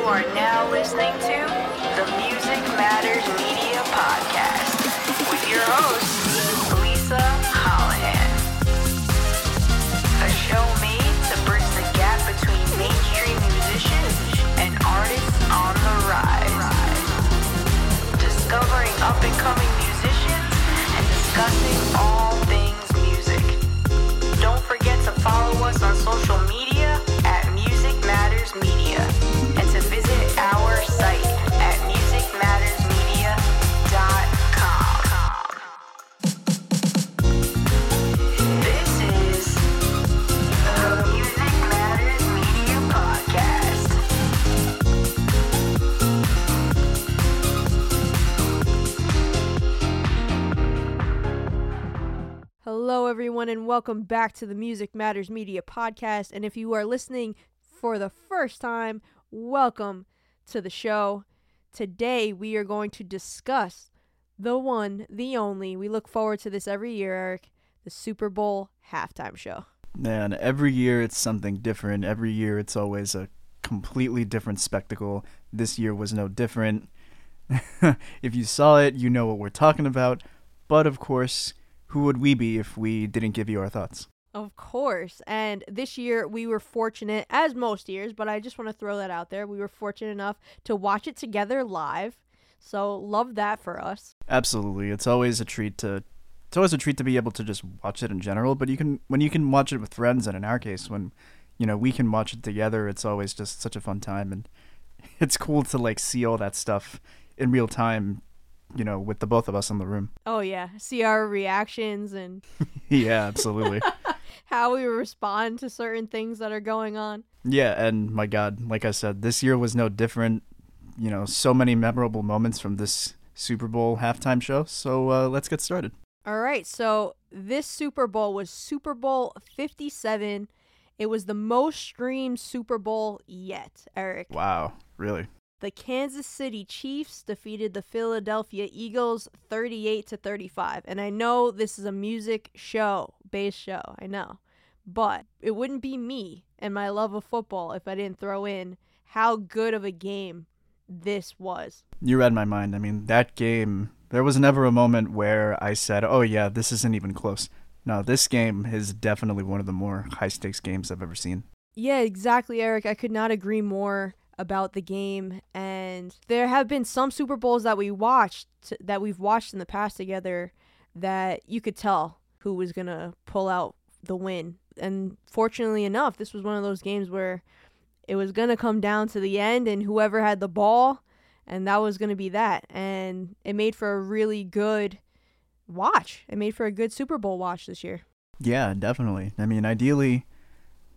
You are now listening to the Music Matters Media Podcast with your host, Lisa Hollihan. A show made to bridge the gap between mainstream musicians and artists on the rise. Discovering up and coming Hello, everyone, and welcome back to the Music Matters Media podcast. And if you are listening for the first time, welcome to the show. Today, we are going to discuss the one, the only. We look forward to this every year, Eric the Super Bowl halftime show. Man, every year it's something different. Every year it's always a completely different spectacle. This year was no different. if you saw it, you know what we're talking about. But of course, who would we be if we didn't give you our thoughts? Of course. And this year we were fortunate, as most years, but I just want to throw that out there. We were fortunate enough to watch it together live. So love that for us. Absolutely. It's always a treat to it's always a treat to be able to just watch it in general, but you can when you can watch it with friends and in our case when you know, we can watch it together, it's always just such a fun time and it's cool to like see all that stuff in real time, you know, with the both of us in the room. Oh, yeah. See our reactions and yeah, absolutely. how we respond to certain things that are going on. Yeah, and my God, like I said, this year was no different. You know, so many memorable moments from this Super Bowl halftime show. So uh, let's get started. All right. So this Super Bowl was Super Bowl 57. It was the most streamed Super Bowl yet, Eric. Wow, really? The Kansas City Chiefs defeated the Philadelphia Eagles 38 to 35. And I know this is a music show, based show, I know. But it wouldn't be me and my love of football if I didn't throw in how good of a game this was. You read my mind. I mean, that game, there was never a moment where I said, oh, yeah, this isn't even close. No, this game is definitely one of the more high stakes games I've ever seen. Yeah, exactly, Eric. I could not agree more about the game and there have been some Super Bowls that we watched that we've watched in the past together that you could tell who was going to pull out the win. And fortunately enough, this was one of those games where it was going to come down to the end and whoever had the ball and that was going to be that. And it made for a really good watch. It made for a good Super Bowl watch this year. Yeah, definitely. I mean, ideally,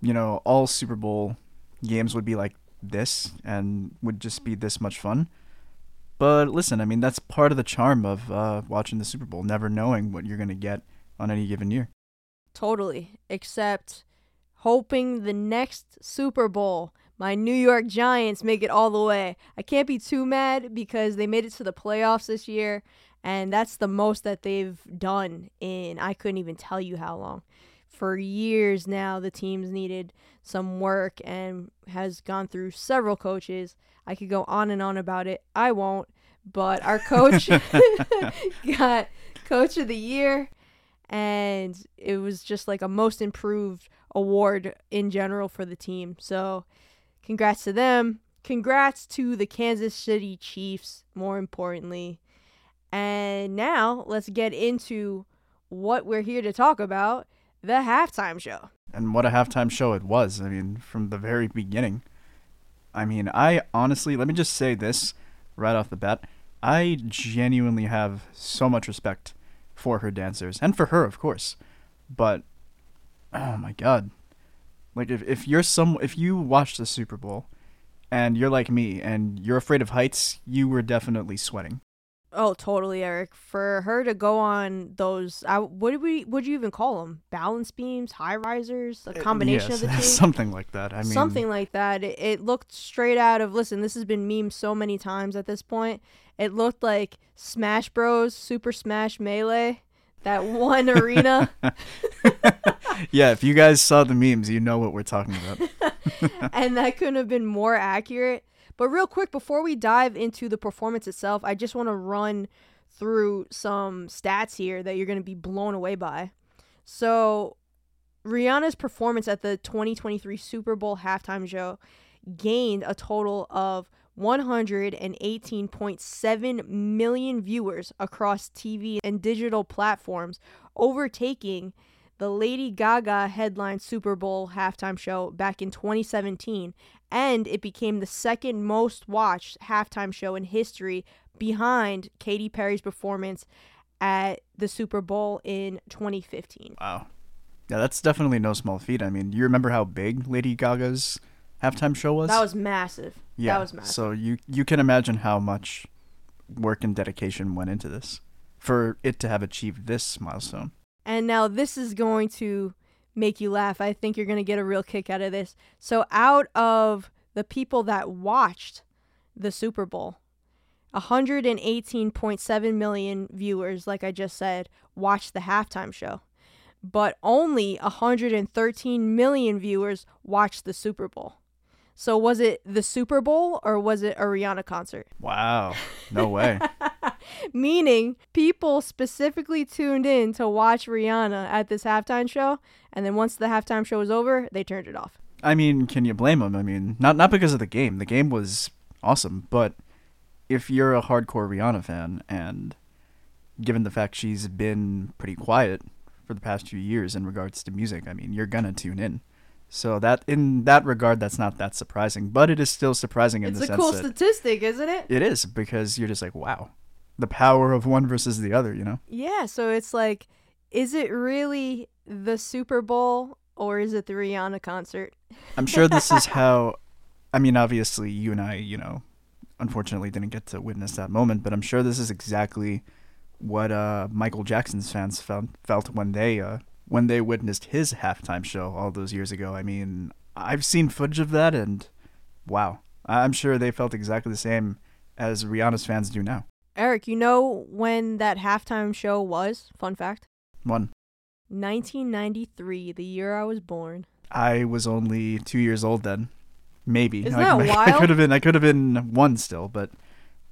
you know, all Super Bowl games would be like this and would just be this much fun. But listen, I mean, that's part of the charm of uh, watching the Super Bowl, never knowing what you're going to get on any given year. Totally. Except hoping the next Super Bowl, my New York Giants make it all the way. I can't be too mad because they made it to the playoffs this year, and that's the most that they've done in I couldn't even tell you how long. For years now, the team's needed some work and has gone through several coaches. I could go on and on about it. I won't. But our coach got coach of the year and it was just like a most improved award in general for the team. So, congrats to them. Congrats to the Kansas City Chiefs, more importantly. And now let's get into what we're here to talk about the halftime show. And what a halftime show it was. I mean, from the very beginning. I mean, I honestly, let me just say this right off the bat. I genuinely have so much respect for her dancers and for her, of course. But oh my god. Like if if you're some if you watch the Super Bowl and you're like me and you're afraid of heights, you were definitely sweating. Oh, totally, Eric. For her to go on those, I, what did we? Would you even call them? Balance beams, high risers, a eh, combination yes, of the two. something like that. I mean, something like that. It, it looked straight out of. Listen, this has been memed so many times at this point. It looked like Smash Bros. Super Smash Melee, that one arena. yeah, if you guys saw the memes, you know what we're talking about. and that couldn't have been more accurate. But real quick, before we dive into the performance itself, I just want to run through some stats here that you're going to be blown away by. So, Rihanna's performance at the 2023 Super Bowl halftime show gained a total of 118.7 million viewers across TV and digital platforms, overtaking the Lady Gaga headline Super Bowl halftime show back in 2017, and it became the second most watched halftime show in history behind Katy Perry's performance at the Super Bowl in 2015. Wow. Yeah, that's definitely no small feat. I mean, you remember how big Lady Gaga's halftime show was? That was massive. yeah. That was massive. So you you can imagine how much work and dedication went into this for it to have achieved this milestone. And now this is going to make you laugh. I think you're going to get a real kick out of this. So, out of the people that watched the Super Bowl, 118.7 million viewers, like I just said, watched the halftime show. But only 113 million viewers watched the Super Bowl. So, was it the Super Bowl or was it a Rihanna concert? Wow. No way. Meaning, people specifically tuned in to watch Rihanna at this halftime show, and then once the halftime show was over, they turned it off. I mean, can you blame them? I mean, not not because of the game. The game was awesome, but if you're a hardcore Rihanna fan and given the fact she's been pretty quiet for the past few years in regards to music, I mean, you're gonna tune in. So that in that regard, that's not that surprising, but it is still surprising in It's the sense cool that it's a cool statistic, isn't it? it is because you're just like, wow, the power of one versus the other. You know? Yeah, so it's like, is it really the Super Bowl or is it the Rihanna concert? I'm sure this is how. I mean, obviously, you and I, you know, unfortunately didn't get to witness that moment, but I'm sure this is exactly what uh, Michael Jackson's fans felt felt when they uh, when they witnessed his halftime show all those years ago. I mean, I've seen footage of that, and wow, I'm sure they felt exactly the same as Rihanna's fans do now. Eric, you know when that halftime show was? Fun fact One, 1993, the year I was born. I was only two years old then, maybe. Isn't I, that I, wild? could have been. I could have been one still, but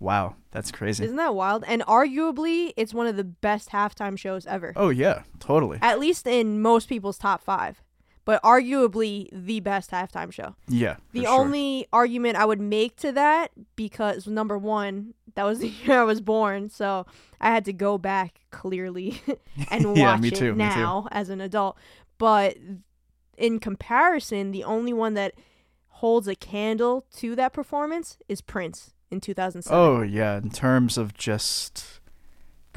wow, that's crazy. Isn't that wild? And arguably, it's one of the best halftime shows ever. Oh yeah, totally. At least in most people's top five. But arguably the best halftime show. Yeah. The for sure. only argument I would make to that, because number one, that was the year I was born, so I had to go back clearly and watch Yeah, me it too, me too. now as an adult. But in comparison, the only one that holds a candle to that performance is Prince in 2007. Oh yeah, in terms of just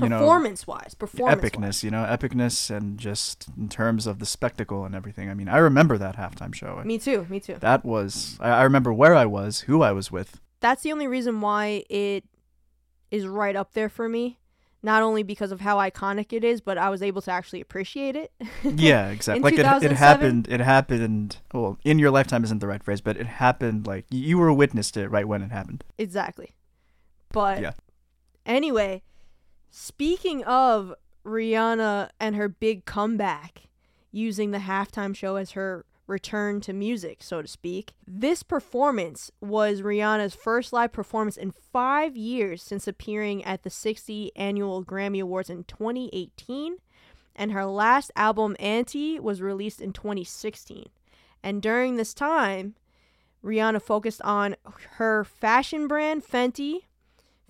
you know performance wise, performance epicness, you know, epicness, and just in terms of the spectacle and everything. I mean, I remember that halftime show. Me too, me too. That was I, I remember where I was, who I was with. That's the only reason why it is right up there for me. Not only because of how iconic it is, but I was able to actually appreciate it. Yeah, exactly. Like it, it happened. It happened. Well, in your lifetime isn't the right phrase, but it happened. Like you were a witness to it right when it happened. Exactly. But Yeah. anyway, speaking of Rihanna and her big comeback, using the halftime show as her return to music, so to speak, this performance was Rihanna's first live performance in five years since appearing at the 60 annual Grammy Awards in 2018. And her last album, Anti, was released in 2016. And during this time, Rihanna focused on her fashion brand Fenty,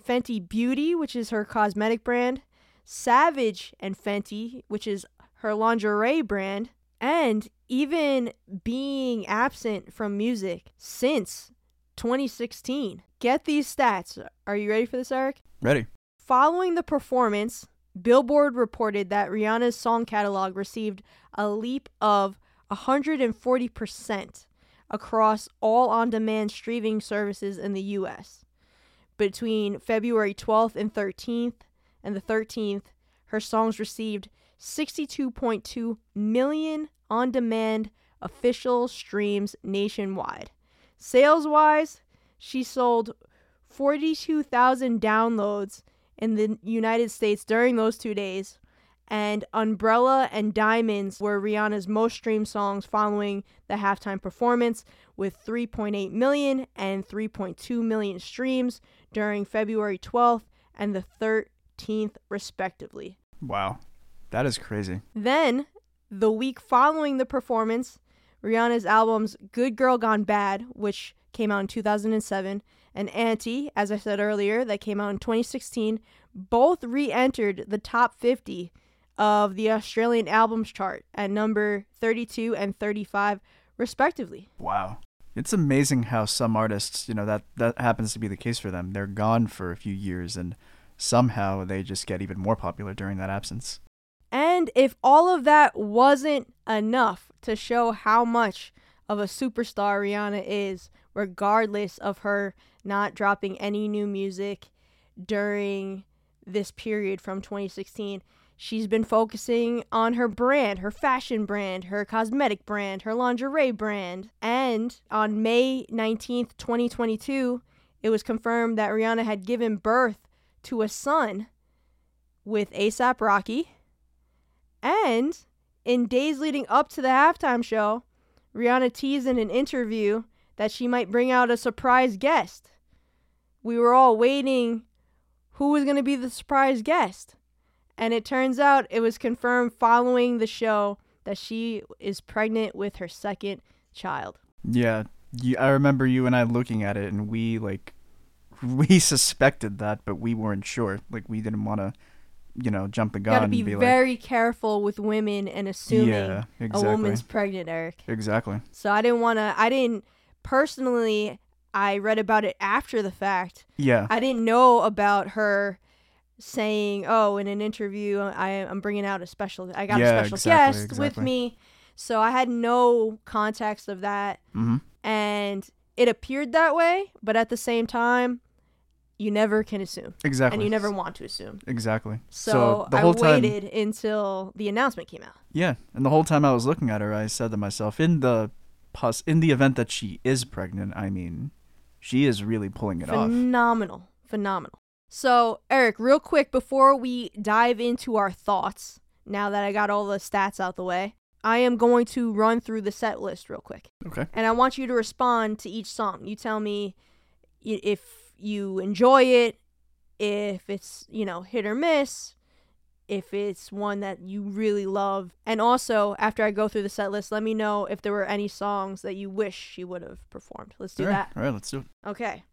Fenty Beauty, which is her cosmetic brand, Savage and Fenty, which is her lingerie brand, and even being absent from music since 2016. Get these stats. Are you ready for this, Eric? Ready? Following the performance, Billboard reported that Rihanna's song catalog received a leap of 140% across all on demand streaming services in the US. Between February 12th and 13th, and the 13th, her songs received 62.2 million on demand official streams nationwide. Sales wise, she sold 42,000 downloads in the United States during those two days And Umbrella and Diamonds were Rihanna's most streamed songs following the halftime performance, with 3.8 million and 3.2 million streams during February 12th and the 13th, respectively. Wow. That is crazy. Then, the week following the performance, Rihanna's albums Good Girl Gone Bad, which came out in 2007, and Anti, as I said earlier, that came out in 2016, both re entered the top 50 of the Australian albums chart at number 32 and 35, respectively. Wow. It's amazing how some artists, you know, that that happens to be the case for them. They're gone for a few years and somehow they just get even more popular during that absence. And if all of that wasn't enough to show how much of a superstar Rihanna is, regardless of her not dropping any new music during this period from 2016, she's been focusing on her brand, her fashion brand, her cosmetic brand, her lingerie brand. And on May 19th, 2022, it was confirmed that Rihanna had given birth to a son with ASAP Rocky. And in days leading up to the halftime show, Rihanna teased in an interview that she might bring out a surprise guest. We were all waiting who was going to be the surprise guest. And it turns out it was confirmed following the show that she is pregnant with her second child. Yeah, I remember you and I looking at it, and we like we suspected that, but we weren't sure. Like we didn't want to, you know, jump the gun You Got to be, and be very careful with women and assuming Yeah, exactly. a woman's pregnant, Eric. exactly. So I didn't want to. I didn't personally. I read about it after the fact. Yeah, I didn't know about her saying, "Oh, in an interview, I, I'm bringing out a special. I got Yeah, a special exactly, guest with me." So I had no context of that, hmm and it appeared that way. But at the same time, you never can assume, exactly. and you never want to assume. exactly. So, the I whole time, waited until the announcement came out. yeah, and the whole time I was looking at her, I said to myself, in the pos- in the event that she is pregnant, I mean, she is really pulling it off. phenomenal phenomenal so eric real quick before we dive into our thoughts now that i got all the stats out the way i am going to run through the set list real quick Okay. and i want you to respond to each song you tell me if you enjoy it if it's you know hit or miss if it's one that you really love and also after i go through the set list let me know if there were any songs that you wish she would have performed let's do all right. that All right, let's do it. Okay.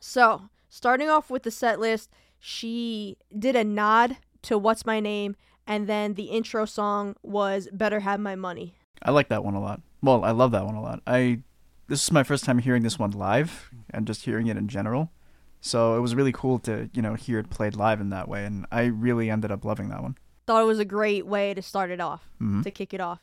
So, starting off with the set list, she did a nod to What's My Name, and then the intro song was Better Have My Money. I like that one a lot. Well, I love that one a lot. I this is my first time hearing this one live and just hearing it in general. So it was really cool to, you know, hear it played live in that way and I really ended up loving that one. Thought it was a great way to start it off, Mhm. to kick it off.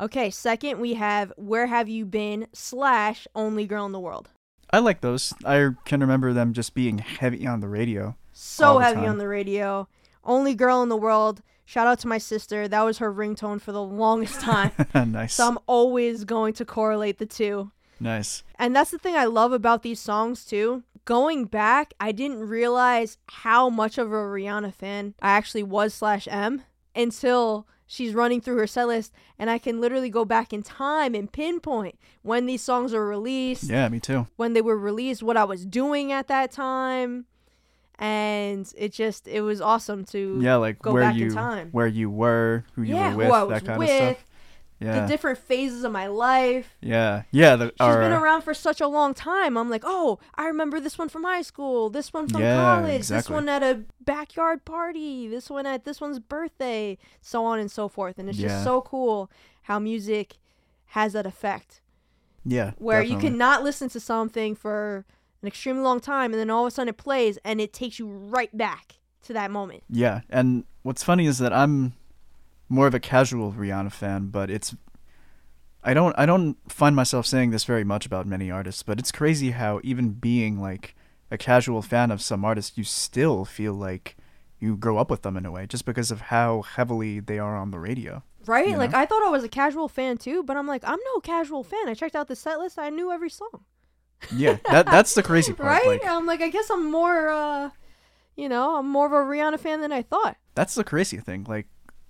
Okay, second, we have Where Have You Been slash Only Girl in the World. I like those. I can remember them just being heavy on the radio. So the heavy time. on the radio. Only Girl in the World. Shout out to my sister. That was her ringtone for the longest time. nice. so I'm always going to correlate the two. Nice. And that's the thing I love about these songs too. Going back, I didn't realize how much of a Rihanna fan I actually was slash am until she's running through her set list and I can literally go back in time and pinpoint when these songs were released, Yeah, me too. when they were released, what I was doing at that time. And it just it was awesome to Yeah, like go where back in time. where you were, who you yeah, were with, who I was that kind with, of stuff. Yeah. the different phases of my life. yeah. Yeah, the She's our, been around for such a long time. I'm like, oh, I remember this one from high school, this one from Yeah, college, this one at a backyard party, this one at this one's birthday, so on and so forth. And it's Yeah. just so cool how music has that effect Yeah. where you cannot listen to something for an extremely long time and then all of a sudden it plays and it takes you right back to that moment. Yeah, and what's funny is that I'm more of a casual Rihanna fan, but it's I don't I don't find myself saying this very much about many artists, but it's crazy how even being like a casual fan of some artists, you still feel like you grow up with them in a way just because of how heavily they are on the radio. Right? You Like? I thought I was a casual fan too, but I'm like, I'm no casual fan. I checked out the set list, I knew every song. Yeah, that that's the crazy part. right? Like I'm like, I guess I'm more, uh, you know, I'm more of a Rihanna fan than I thought. that's the crazy thing. Like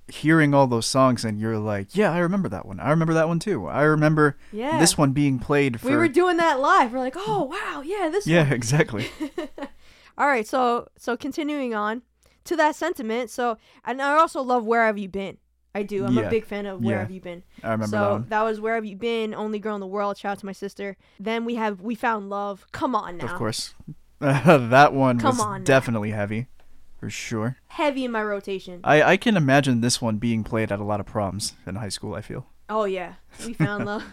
hearing all those songs and you're like, yeah, I remember that one. I remember that one too. I remember Yeah. this one being played for. We were doing that live. We're like, oh wow, yeah, this. yeah, exactly. All right, so so continuing on to that sentiment. So and I also love Where Have You Been. I do. I'm Yeah. a big fan of Where Yeah. Have You Been. I remember so that one. was Where Have You Been? Only Girl in the World. Shout out to my sister. Then we have We Found Love. Come on now. Of course. that one Come was on definitely heavy, for sure. Heavy in my rotation. I, I can imagine this one being played at a lot of proms in high school, I feel. Oh yeah, We Found Love.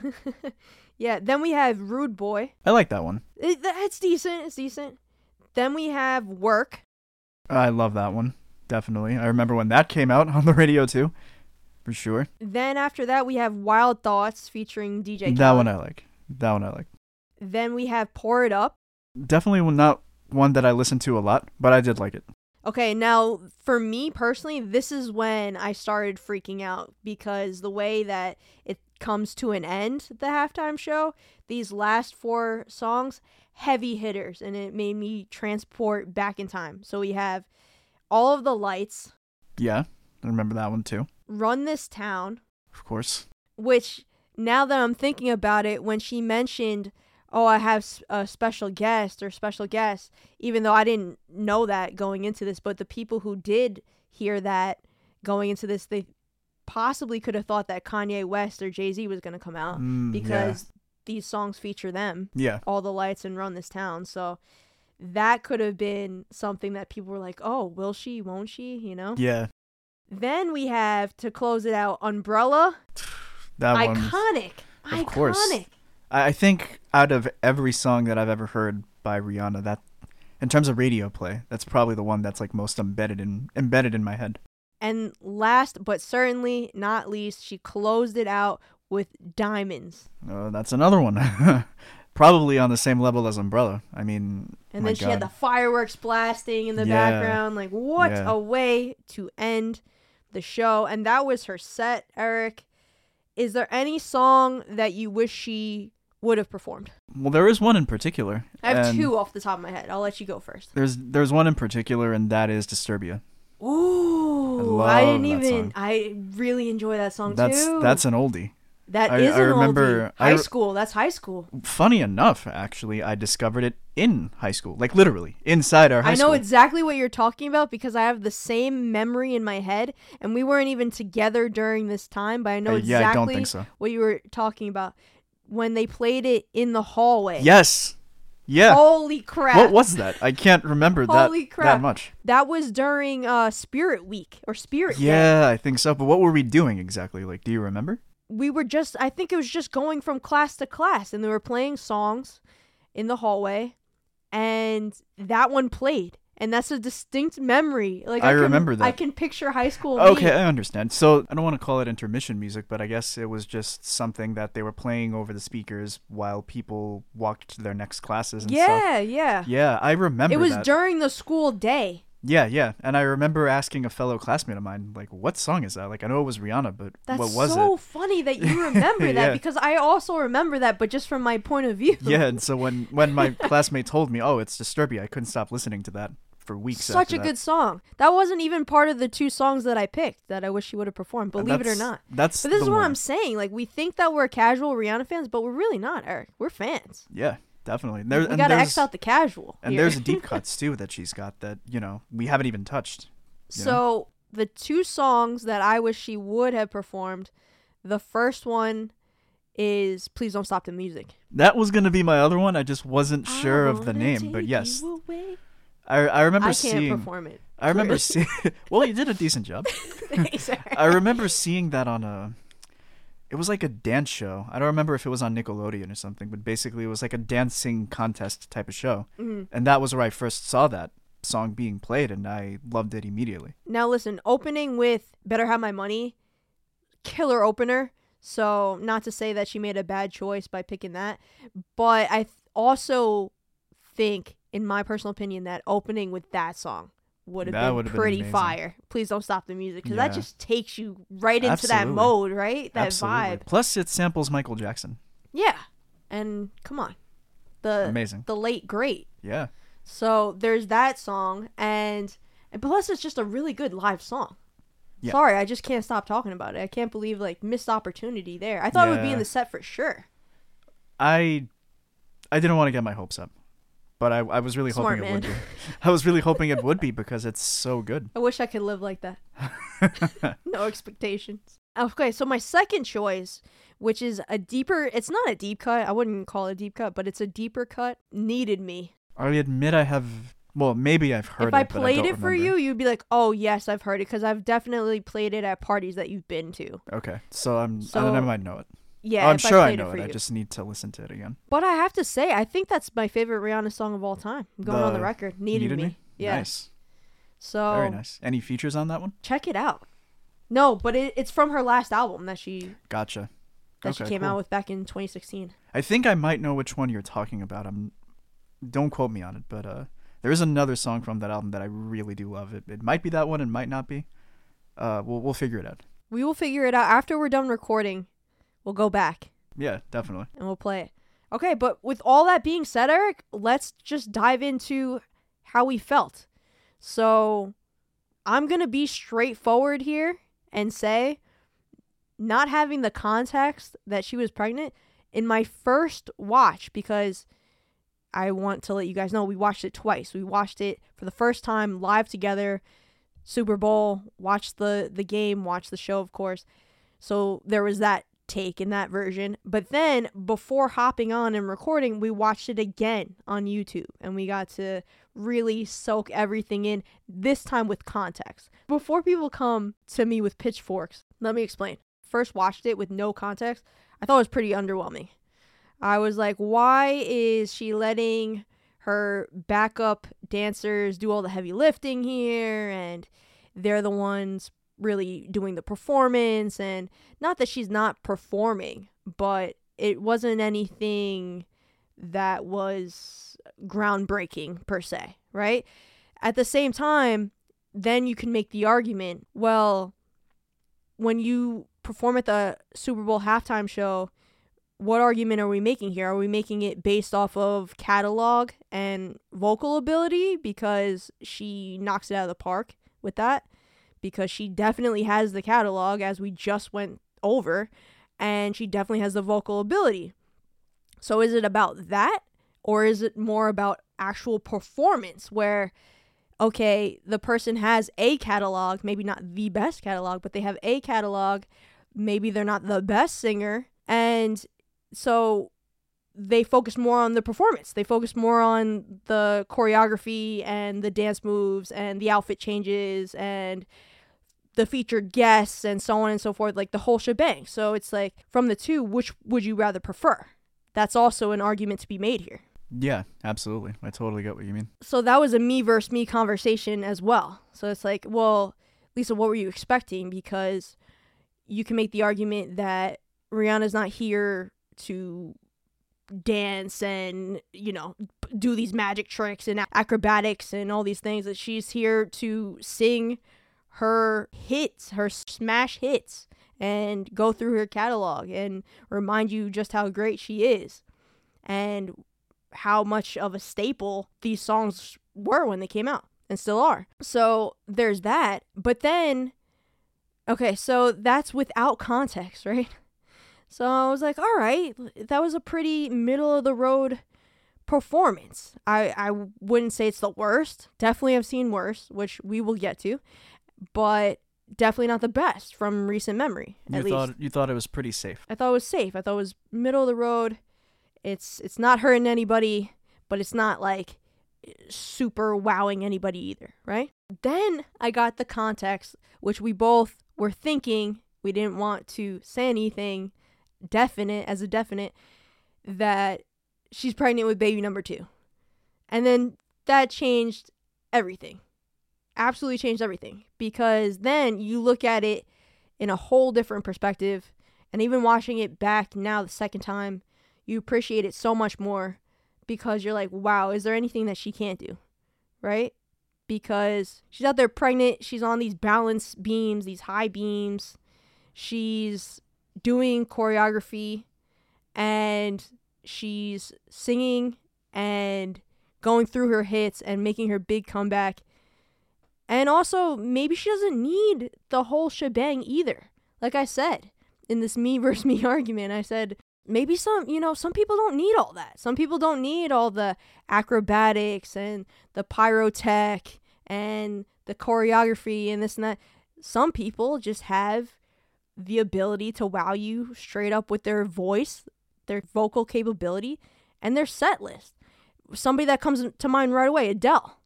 yeah. Then we have Rude Boy. I like that one. It, it's decent. It's decent. Then we have Work. I love that one. Definitely. I remember when that came out on the radio too. For sure. Then after that we have Wild Thoughts featuring DJ. that Khaled. one I like. That one I like. Then we have Pour It Up. Definitely not one that I listened to a lot, but I did like it. Okay, now for me personally, this is when I started freaking out because the way that it comes to an end, the halftime show, these last four songs, heavy hitters, and it made me transport back in time. So we have All of the Lights, Yeah, I remember that one too. Run This Town, Of course. which now that I'm thinking about it, when she mentioned, oh, I have a special guest or special guest, even though I didn't know that going into this, but the people who did hear that going into this, they possibly could have thought that Kanye West or Jay Z was going to come out Mm, because these songs feature them, yeah. All the Lights and Run This Town. So that could have been something that people were like, oh, will she, won't she, you know? Yeah. Then we have to close it out Umbrella. That one. Iconic. Of Iconic. course. I I think out of every song that I've ever heard by Rihanna, that in terms of radio play, that's probably the one that's like most embedded in embedded in my head. And last but certainly not least, she closed it out with Diamonds. Uh, that's another one. probably on the same level as Umbrella. I mean, And then she had the fireworks blasting in the Yeah. background. Like, what Yeah. a way to end the show. And that was her set, Eric. Is there any song that you wish she would have performed? Well, there is one in particular. I have two off the top of my head. I'll let you go first. There's there's one in particular, and that is Disturbia. Ooh, I, didn't that even. song. I really enjoy that song That's too. that's an oldie. That I- is I an remember- oldie. I High school. That's high school. Funny enough, actually, I discovered it in high school, like literally inside our high I know school. exactly what you're talking about because I have the same memory in my head, and we weren't even together during this time. But I know Uh, exactly I don't think so. what you were talking about when they played it in the hallway. Yes. Yeah. Holy crap! What was that? I can't remember that Holy crap. that much. that? Was during uh Spirit Week or Spirit Day. Yeah, I think so. But what were we doing exactly? Like, do you remember? we were just I think it was just going from class to class and they were playing songs in the hallway and that one played and that's a distinct memory like I can, remember that. I can picture high school me. Okay, I understand. So I don't want to call it intermission music, but I guess it was just something that they were playing over the speakers while people walked to their next classes and stuff. yeah yeah Yeah, I remember it was that. during the school day yeah, yeah, and I remember asking a fellow classmate of mine, like, "What song is that?" Like, I know it was Rihanna, but that's what was so it? So funny that you remember that Yeah. because I also remember that but just from my point of view Yeah, and so when when my classmate told me, "Oh, it's Disturbia," I couldn't stop listening to that for weeks. such a that. good song that wasn't even part of the two songs that I picked that I wish she would have performed believe it or not That's But this is what one. I'm saying. Like we think that we're casual Rihanna fans, but we're really not, Eric. We're fans. Yeah, definitely. There, we gotta X out the casual. and here. there's deep cuts too that she's got that you know we haven't even touched. you know? so the two songs that I wish she would have performed, the first one is "Please Don't Stop the Music." That was gonna be my other one. I just wasn't sure of the name, but yes, away. I I remember seeing I can't perform it. I remember seeing. well, you did a decent job. I remember seeing that on a. It was like a dance show. I don't remember if it was on Nickelodeon or something, but basically it was like a dancing contest type of show, Mhm. and that was where I first saw that song being played, and I loved it immediately. Now listen, opening with "Better Have My Money," killer opener. So not to say that she made a bad choice by picking that, but I th- also think, in my personal opinion, that opening with that song would have That been would've been pretty amazing. fire. Please don't stop the music because that Yeah. just takes you right into that Absolutely. mode, right? That Absolutely. vibe. Plus, it samples Michael Jackson. Yeah, and come on, the Amazing. the late great. Yeah. So there's that song, and and plus it's just a really good live song. Yeah. Sorry, I just can't stop talking about it. I can't believe like missed opportunity there. I thought it would be in Yeah. the set for sure. I I didn't want to get my hopes up, but I I was really Smart hoping it would be. I was really hoping it would be because it's so good. I wish I could live like that. no expectations. Okay, so my second choice, which is a deeper, it's not a deep cut. I wouldn't call it a deep cut, but it's a deeper cut. Needed me. I admit I have. Well, maybe I've heard if I it, I played don't it for remember. you, you'd be like, "Oh yes, I've heard it," because I've definitely played it at parties that you've been to. Okay, so I'm. I, So- I might know it. Yeah, I'm sure I played know for it. I just need to listen to it again. But I have to say, I think that's my favorite Rihanna song of all time. I'm going on the The record. Needed, me. Yeah. Nice. So Very nice. Any features on that one? check it out. No, but it, it's from her last album that she Gotcha. that she came cool. out with back in 2016. I think I might know which one you're talking about. I'm. Don't quote me on it, but uh, there is another song from that album that I really do love. It it might be that one, and might not be. Uh, we'll we'll figure it out. We will figure it out after we're done recording. We'll go back Yeah, definitely. and we'll play it. Okay, but with all that being said, Eric, let's just dive into how we felt. So, I'm going to be straightforward here and say not having the context that she was pregnant in my first watch because I want to let you guys know we watched it twice. We watched it for the first time live together, Super Bowl, watched the the game, watched the show of course. So there was that take in that version. But then before hopping on and recording, we watched it again on YouTube and we got to really soak everything in, this time with context. Before people come to me with pitchforks, let me explain. First watched it with no context. I thought it was pretty underwhelming. I was like, why is she letting her backup dancers do all the heavy lifting here and they're the ones really doing the performance and not that she's not performing, but it wasn't anything that was groundbreaking per se, right? At the same time, then you can make the argument, well, when you perform at the Super Bowl halftime show, what argument are we making here? Are we making it based off of catalog and vocal ability because she knocks it out of the park with that? Because she definitely has the catalog as we just went over, and she definitely has the vocal ability. So is it about that or is it more about actual performance where okay, the person has a catalog, maybe not the best catalog, but they have a catalog, maybe they're not the best singer and so they focus more on the performance. They focus more on the choreography and the dance moves and the outfit changes and the featured guests and so on and so forth, like the whole shebang. So it's like from the two, which would you rather prefer? That's also an argument to be made here. Yeah, absolutely. I totally get what you mean. So that was a me versus me conversation as well. So it's like, well, Lisa, what were you expecting? Because you can make the argument that Rihanna's not here to dance and you know do these magic tricks and acrobatics and all these things that she's here to sing her hits her smash hits and go through her catalog and remind you just how great she is and how much of a staple these songs were when they came out and still are so there's that but then okay so that's without context right so I was like, all right, that was a pretty middle of the road performance. I, I wouldn't say it's the worst. Definitely have seen worse, which we will get to, but definitely not the best from recent memory. You at thought you thought it was pretty safe. I thought it was safe. I thought it was middle of the road. It's it's not hurting anybody, but it's not like super wowing anybody either, right? Then I got the context, which we both were thinking. We didn't want to say anything definite as a definite that she's pregnant with baby number two. And then that changed everything. Absolutely changed everything. Because then you look at it in a whole different perspective. And even watching it back now the second time, you appreciate it so much more because you're like, wow, is there anything that she can't do? Right? Because she's out there pregnant. She's on these balance beams, these high beams. She's doing choreography and she's singing and going through her hits and making her big comeback. And also, maybe she doesn't need the whole shebang either. Like I said in this me versus me argument, I said maybe some, you know, some people don't need all that. Some people don't need all the acrobatics and the pyrotech and the choreography and this and that. Some people just have the ability to wow you straight up with their voice, their vocal capability, and their set list. Somebody that comes to mind right away, Adele.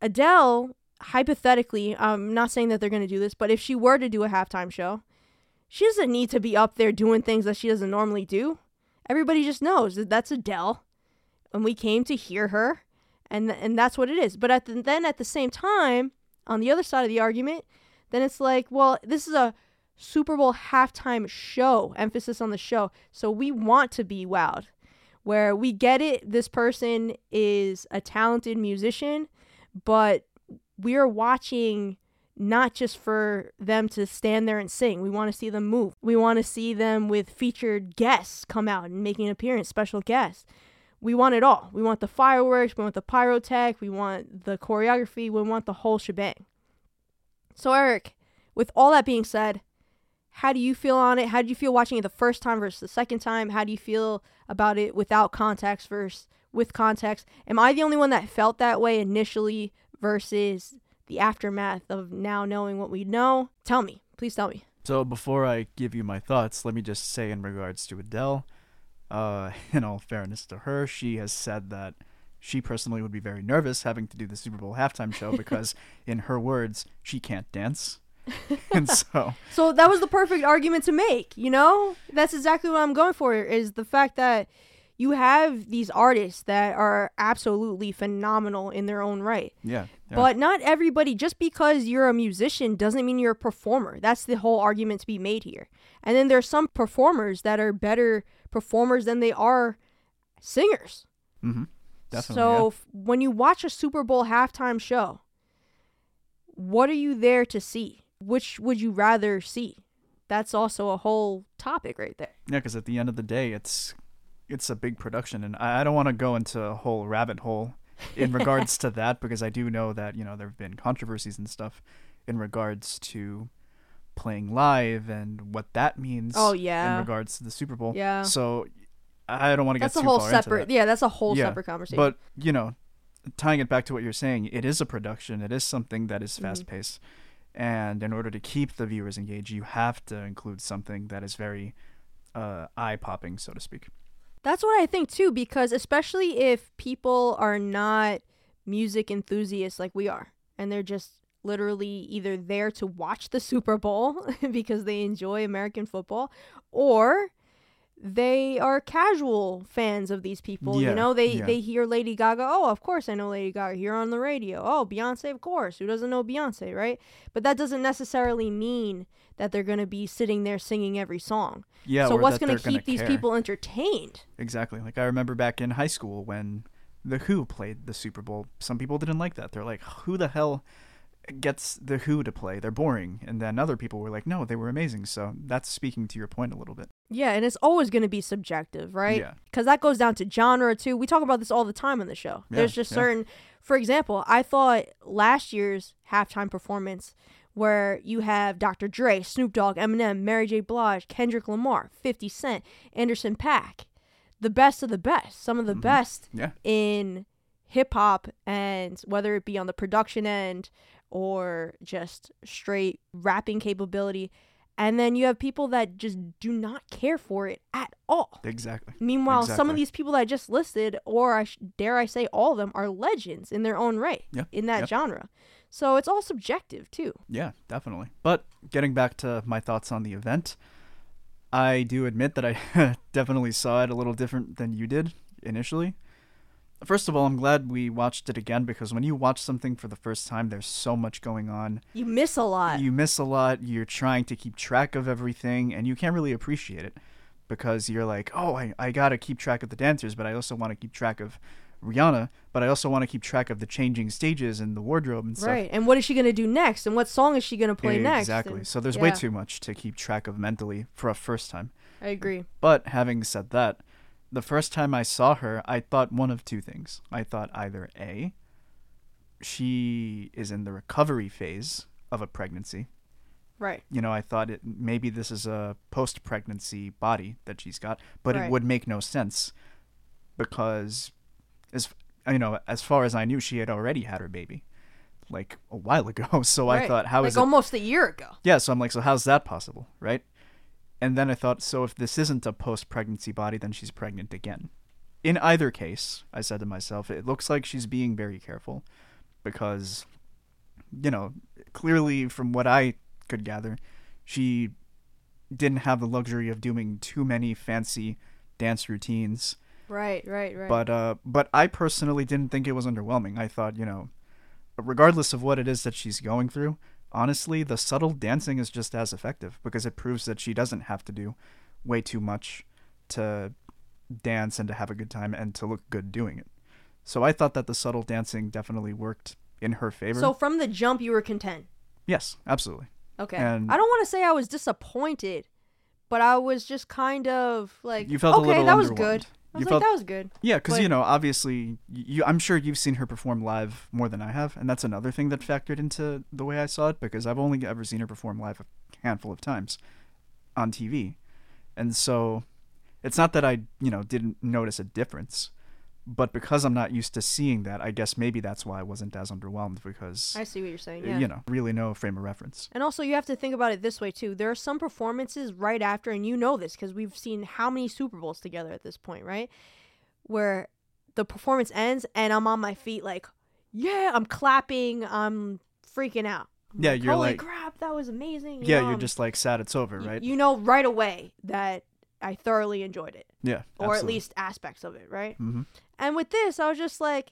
Adele, hypothetically, I'm not saying that they're going to do this, but if she were to do a halftime show, she doesn't need to be up there doing things that she doesn't normally do. Everybody just knows that that's Adele, and we came to hear her, and and that's what it is. But at the, then at the same time, on the other side of the argument, then it's like, well, this is a Super Bowl halftime show, emphasis on the show. So we want to be wowed. Where we get it, this person is a talented musician, but we are watching not just for them to stand there and sing. We want to see them move. We want to see them with featured guests come out and making an appearance, special guests. We want it all. We want the fireworks, we want the pyrotech, we want the choreography, we want the whole shebang. So, Eric, with all that being said, how do you feel on it? How do you feel watching it the first time versus the second time? How do you feel about it without context versus with context? Am I the only one that felt that way initially versus the aftermath of now knowing what we know? Tell me. Please tell me. So before I give you my thoughts, let me just say in regards to Adele, uh, in all fairness to her, she has said that she personally would be very nervous having to do the Super Bowl halftime show because, in her words, she can't dance. and so So that was the perfect argument to make, you know? That's exactly what I'm going for is the fact that you have these artists that are absolutely phenomenal in their own right. yeah, yeah. But not everybody, just because you're a musician doesn't mean you're a performer. That's the whole argument to be made here. And then there's some performers that are better performers than they are singers. mm-hmm. definitely so yeah. f- when you watch a Super Bowl halftime show, what are you there to see? Which would you rather see? That's also a whole topic right there. Yeah, because at the end of the day, it's it's a big production, and I, I don't want to go into a whole rabbit hole in regards to that because I do know that you know there have been controversies and stuff in regards to playing live and what that means. Oh, yeah. in regards to the Super Bowl. Yeah. So I don't want to get That's a whole far separate. into that. Yeah, that's a whole Yeah, separate conversation. But you know, tying it back to what you're saying, it is a production. It is something that Mm-hmm. fast paced, and in order to keep the viewers engaged, you have to include something that is very uh, eye popping, so to speak. That's what I think too, because especially if people are not music enthusiasts like we are, and they're just literally either there to watch the Super Bowl because they enjoy American football, or they are casual fans of these people. Yeah, you know, they yeah. they hear Lady Gaga. Oh, of course I know Lady Gaga. here on the radio. Oh, Beyonce, of course. Who doesn't know Beyonce, right? But that doesn't necessarily mean that they're gonna be sitting there singing every song. Yeah. so what's gonna they're keep these care. people entertained? Exactly. Like I remember back in high school when the Who played the Super Bowl. Some people didn't like that. They're like, "Who the hell gets the Who to play? They're boring." And then other people were like, "No, they were amazing." So that's speaking to your point a little bit. Yeah, and it's always going to be subjective, right? Yeah. Because that goes down to genre too. We talk about this all the time on the show. Yeah, There's just yeah. certain, for example, I thought last year's halftime performance, where you have Dr. Dre, Snoop Dogg, Eminem, Mary J. Blige, Kendrick Lamar, 50 Cent, Anderson .Paak, the best of the best, some of the mm-hmm. best Yeah. in hip hop, and whether it be on the production end or just straight rapping capability. And then you have people that just do not care for it at all. Exactly. Meanwhile, some of these people that I just listed, or I sh- dare I say all of them, are legends in their own right Yeah, in that yep. genre. So it's all subjective too. Yeah, definitely. But getting back to my thoughts on the event, I do admit that I definitely saw it a little different than you did initially. First of all, I'm glad we watched it again because when you watch something for the first time, there's so much going on. You miss a lot. You miss a lot. You're trying to keep track of everything, and you can't really appreciate it because you're like, oh, I, I gotta keep track of the dancers, but I also want to keep track of Rihanna, but I also want to keep track of the changing stages and the wardrobe and stuff. right. And what is she going to do next? And what song is she going to play next? Exactly. So there's way too much to keep track of mentally for a first time. I agree. But having said that, the first time I saw her, I thought one of two things. I thought either A, she is in the recovery phase of a pregnancy. Right. You know, I thought it maybe this is a post-pregnancy body that she's got, but Right. it would make no sense because, as you know, as far as I knew, she had already had her baby, like a while ago. So I thought, how like is it? almost a year ago. Yeah, so I'm like, so how's that possible, right? And then I thought, so if this isn't a post-pregnancy body, then she's pregnant again. In either case, I said to myself, it looks like she's being very careful because, you know, clearly from what I could gather, she didn't have the luxury of doing too many fancy dance routines. Right, right, right. But uh, but I personally didn't think it was underwhelming. I thought, you know, regardless of what it is that she's going through, honestly, the subtle dancing is just as effective because it proves that she doesn't have to do way too much to dance and to have a good time and to look good doing it. So I thought that the subtle dancing definitely worked in her favor. so from the jump, you were content. yes, absolutely. Okay. And- I don't want to say I was disappointed, but I was just kind of like, You felt a okay, that was good. I You was felt- that was good. Yeah, because you know, obviously, you. I'm sure you've seen her perform live more than I have, and that's another thing that factored into the way I saw it because I've only ever seen her perform live a handful of times on TV, and so it's not that I, you know, didn't notice a difference, but because I'm not used to seeing that, I guess maybe that's why I wasn't as underwhelmed because I see what you're saying. uh, Yeah. you know, really no frame of reference. And also, you have to think about it this way too. There are some performances right after, and you know this because we've seen how many Super Bowls together at this point, right? Where the performance ends, and I'm on my feet, like, yeah, I'm clapping, I'm freaking out. I'm Yeah, like, you're holy like- crap, that was amazing. You Yeah, know, you're I'm- just like sad it's over, right? You know right away that I thoroughly enjoyed it, yeah, or at least aspects of it, right? hmm And with this, I was just like,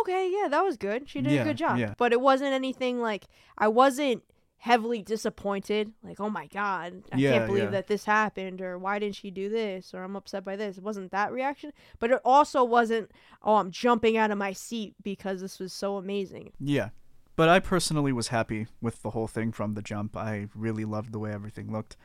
okay, yeah, that was good. She did Yeah, a good job. yeah. But it wasn't anything like I wasn't heavily disappointed. Like, oh my god, I Yeah, can't believe that this happened, or why didn't she do this, or I'm upset by this. It wasn't that reaction. But it also wasn't, oh, I'm jumping out of my seat because this was so amazing. Yeah. But I personally was happy with the whole thing from the jump. I really loved the way everything looked.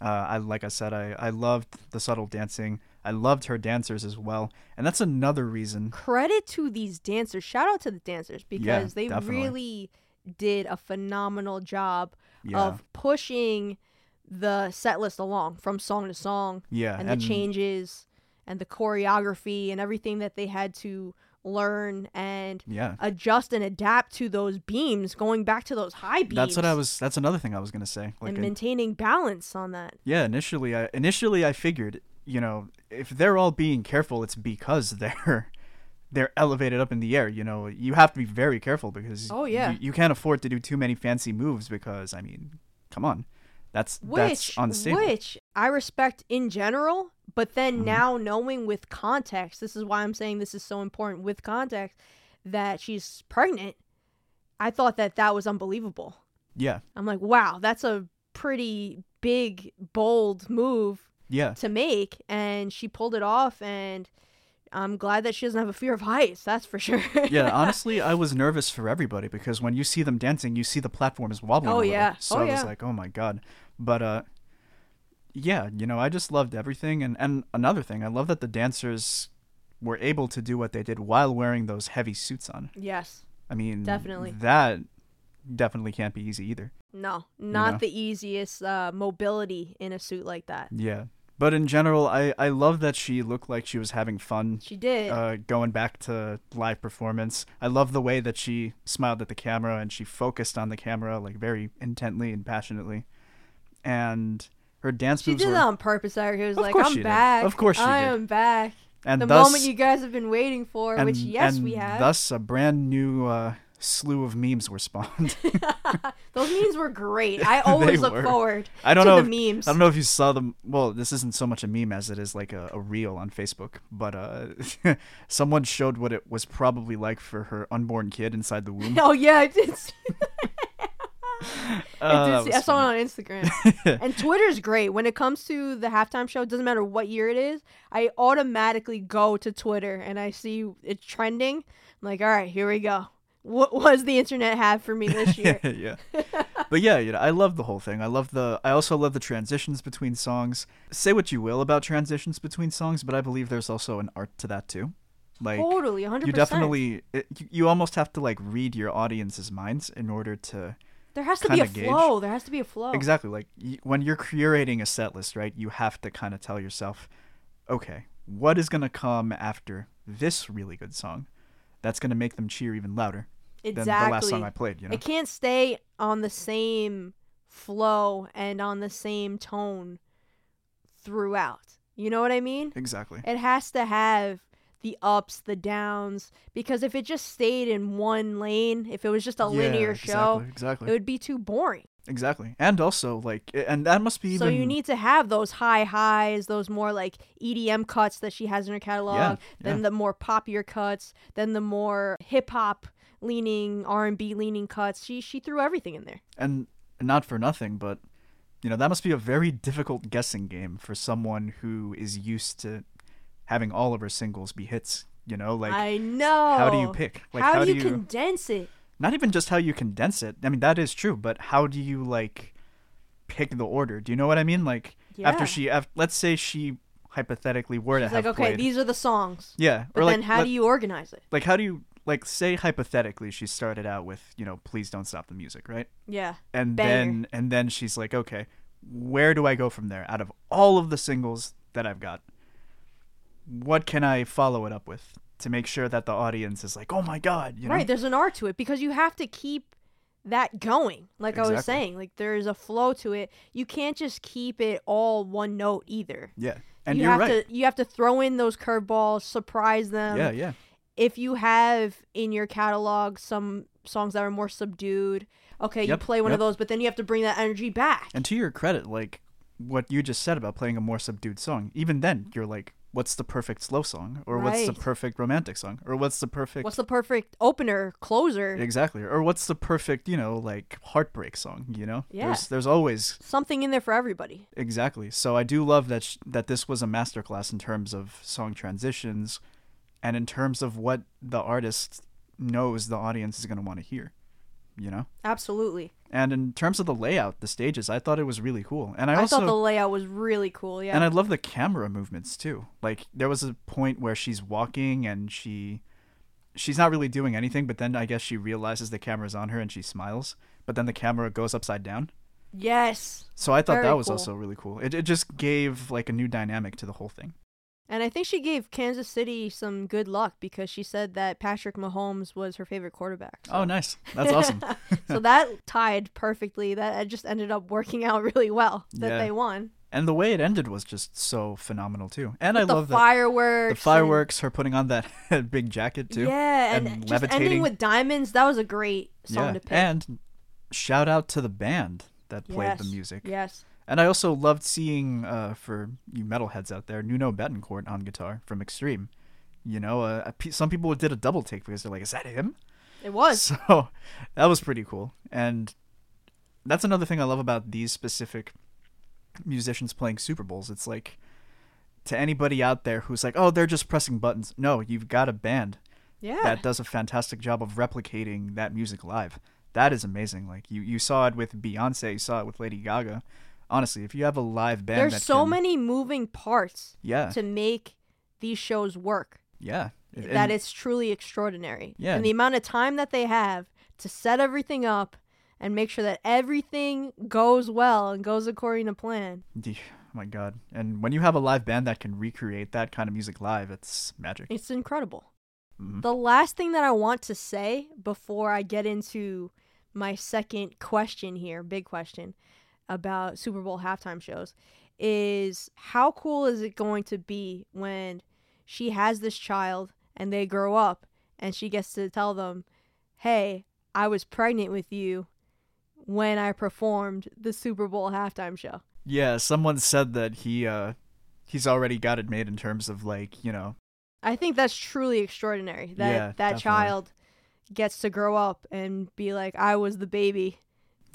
Uh, I like I said, I, I loved the subtle dancing. I loved her dancers as well, and that's another reason. Credit to these dancers. Shout out to the dancers because they definitely. really did a phenomenal job Yeah, of pushing the set list along from song to song. yeah, and, the changes and the choreography and everything that they had to learn and Yeah, adjust and adapt to those beams going back to those high beams that's what I was. That's another thing I was gonna say. Like, and in- maintaining balance on that yeah, initially, I initially I figured, you know, if they're all being careful, it's because they're they're elevated up in the air. You know, you have to be very careful because Oh, yeah. you, you can't afford to do too many fancy moves because I mean, come on, that's which that's unstable. which I respect in general but then Mhm. now knowing with context this is why I'm saying this is so important with context that she's pregnant I thought that that was unbelievable Yeah, I'm like wow that's a pretty big bold move yeah, to make and she pulled it off and I'm glad that she doesn't have a fear of heights, that's for sure. yeah. Honestly, I was nervous for everybody because when you see them dancing, you see the platform is wobbling. Oh, yeah. So Oh, I was like, oh my god. But uh, yeah, you know, I just loved everything, and and another thing, I love that the dancers were able to do what they did while wearing those heavy suits on. yes. I mean, Definitely. that definitely can't be easy either. No, not know? the easiest uh, mobility in a suit like that. Yeah. But in general, I I love that she looked like she was having fun She did. uh, going back to live performance. I love the way that she smiled at the camera and she focused on the camera like very intently and passionately. And her dance she moves did were, that on purpose. I was like, I'm she did. back. Of course she I did. am back. and the thus, moment you guys have been waiting for, and, which yes, and we have. Thus, a brand new uh, slew of memes were spawned. Those memes were great. I always look were. forward I don't to know. the memes. I don't know if you saw them. Well, this isn't so much a meme as it is like a, a reel on Facebook. But uh, someone showed what it was probably like for her unborn kid inside the womb. Oh yeah, I did. See, Uh, I, see, I saw funny. it on Instagram. and Twitter's great when it comes to the halftime show. It doesn't matter what year it is. I automatically go to Twitter and I see it's trending. I'm like, all right, here we go. What was the internet have for me this year? yeah. But yeah, you know, I love the whole thing. I love the I also love the transitions between songs. Say what you will about transitions between songs, but I believe there's also an art to that too. Like totally, 100%. you definitely it, you, almost have to like read your audience's minds in order to There has to be a gauge. flow. There has to be a flow. exactly like y- when you're curating a set list, right? You have to kind of tell yourself, okay, what is gonna come after this really good song? That's gonna make them cheer even louder than the last song I played. You know, It can't stay on the same flow and on the same tone throughout. You know what I mean? exactly. It has to have the ups, the downs, because if it just stayed in one lane, if it was just a Yeah, linear show, Exactly. Exactly. it would be too boring. exactly. And also like, and that must be even. So you need to have those high highs, those more like EDM cuts that she has in her catalog, then yeah. the more poppier cuts, then the more hip hop leaning, R and B leaning cuts. She she threw everything in there. and not for nothing, but you know that must be a very difficult guessing game for someone who is used to having all of her singles be hits. You know, like I know. how do you pick? Like how, how do you, you- condense it? not even just how you condense it. I mean that is true, but how do you like pick the order? Do you know what I mean? Like Yeah. after she, af- let's say she hypothetically were to She's have like, okay, played, these are the songs. yeah, But or like then how let- do you organize it? like how do you like say hypothetically she started out with you know please don't stop the music right Yeah. and Banger. then and then she's like okay where do i go from there out of all of the singles that i've got what can i follow it up with to make sure that the audience is like oh my god you know Right, there's an art to it because you have to keep that going. Like I was saying, like there's a flow to it. You can't just keep it all one note either. yeah and you have right to you have to throw in those curveballs, surprise them. yeah yeah If you have in your catalog some songs that are more subdued, okay, you play one of those, but then you have to bring that energy back. and to your credit like what you just said about playing a more subdued song even then you're like what's the perfect slow song or what's the perfect romantic song or what's the perfect What's the perfect opener, closer? exactly or what's the perfect you know like heartbreak song you know Yeah. there's there's always Something in there for everybody. Exactly. So I do love that sh- that this was a masterclass in terms of song transitions, and in terms of what the artist knows the audience is going to want to hear. You know, Absolutely. and in terms of the layout, the stages, I thought it was really cool, and I, I, also thought the layout was really cool. Yeah. and I love the camera movements too. Like there was a point where she's walking and she she's not really doing anything, but then I guess she realizes the camera's on her and she smiles, but then the camera goes upside down. yes. So I thought Very that was cool. also really cool. It it just gave like a new dynamic to the whole thing. And I think she gave Kansas City some good luck because she said that Patrick Mahomes was her favorite quarterback. Oh, nice. That's awesome. so that tied perfectly. That it just ended up working out really well that Yeah. they won. And the way it ended was just so phenomenal too. And I the love that fireworks. the and- fireworks, her putting on that big jacket too. Yeah, and, and just ending with diamonds. That was a great song Yeah. to pick. And shout out to the band that played the music. Yes. And I also loved seeing, uh, for you metalheads out there, Nuno Bettencourt on guitar from Extreme. You know, uh, a some people did a double take because they're like, "Is that him?" It was. So that was pretty cool. And that's another thing I love about these specific musicians playing Super Bowls. It's like to anybody out there who's like, "Oh, they're just pressing buttons." No, you've got a band Yeah. that does a fantastic job of replicating that music live. That is amazing. Like you, you saw it with Beyonce, you saw it with Lady Gaga. Honestly, if you have a live band, There's so can- many moving parts yeah, to make these shows work. yeah, It- that and- it's truly extraordinary. Yeah. And the amount of time that they have to set everything up and make sure that everything goes well and goes according to plan. Oh my god! And when you have a live band that can recreate that kind of music live, it's magic. It's incredible. Mhm. The last thing that I want to say before I get into my second question here, big question about Super Bowl halftime shows, is how cool is it going to be when she has this child and they grow up and she gets to tell them, hey, I was pregnant with you when I performed the Super Bowl halftime show. Yeah, someone said that he uh he's already got it made in terms of like, you know, I think that's truly extraordinary that Yeah, that definitely. child gets to grow up and be like, I was the baby.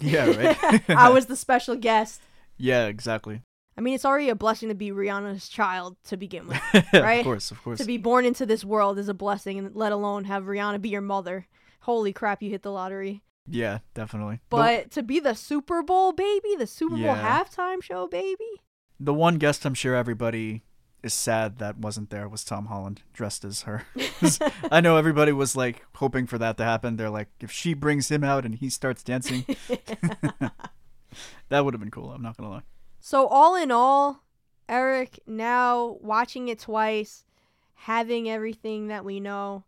Yeah, right. I was the special guest. Yeah, exactly. I mean, it's already a blessing to be Rihanna's child to begin with. Right? of course, of course. to be born into this world is a blessing, and let alone have Rihanna be your mother. Holy crap, you hit the lottery. yeah, definitely. The- But to be the Super Bowl baby, the Super Bowl Yeah. halftime show baby, the one guest I'm sure everybody is sad that wasn't there was Tom Holland dressed as her. I know everybody was like hoping for that to happen. They're like, if she brings him out and he starts dancing, that would have been cool. I'm not gonna lie. So all in all, Eric, now watching it twice, having everything that we know,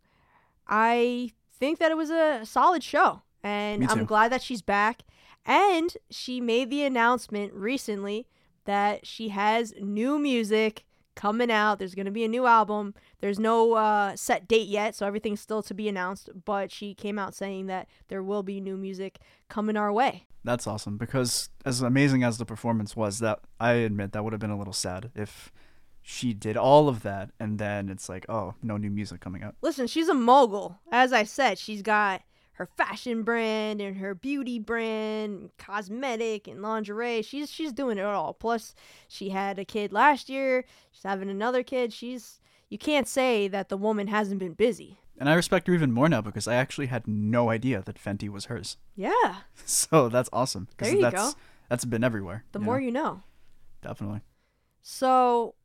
I think that it was a solid show. And I'm glad that she's back. And she made the announcement recently that she has new music coming out. There's going to be a new album. There's no uh, set date yet, so everything's still to be announced. But she came out saying that there will be new music coming our way. That's awesome because as amazing as the performance was, that I admit that would have been a little sad if she did all of that and then it's like, oh, no new music coming out. Listen, she's a mogul. As I said, she's got her fashion brand and her beauty brand, cosmetic and lingerie. She's she's doing it all. Plus, she had a kid last year. She's having another kid. She's you can't say that the woman hasn't been busy. And I respect her even more now because I actually had no idea that Fenty was hers. Yeah, So that's awesome. There you that's, go. That's been everywhere. the you more know? you know. Definitely. So,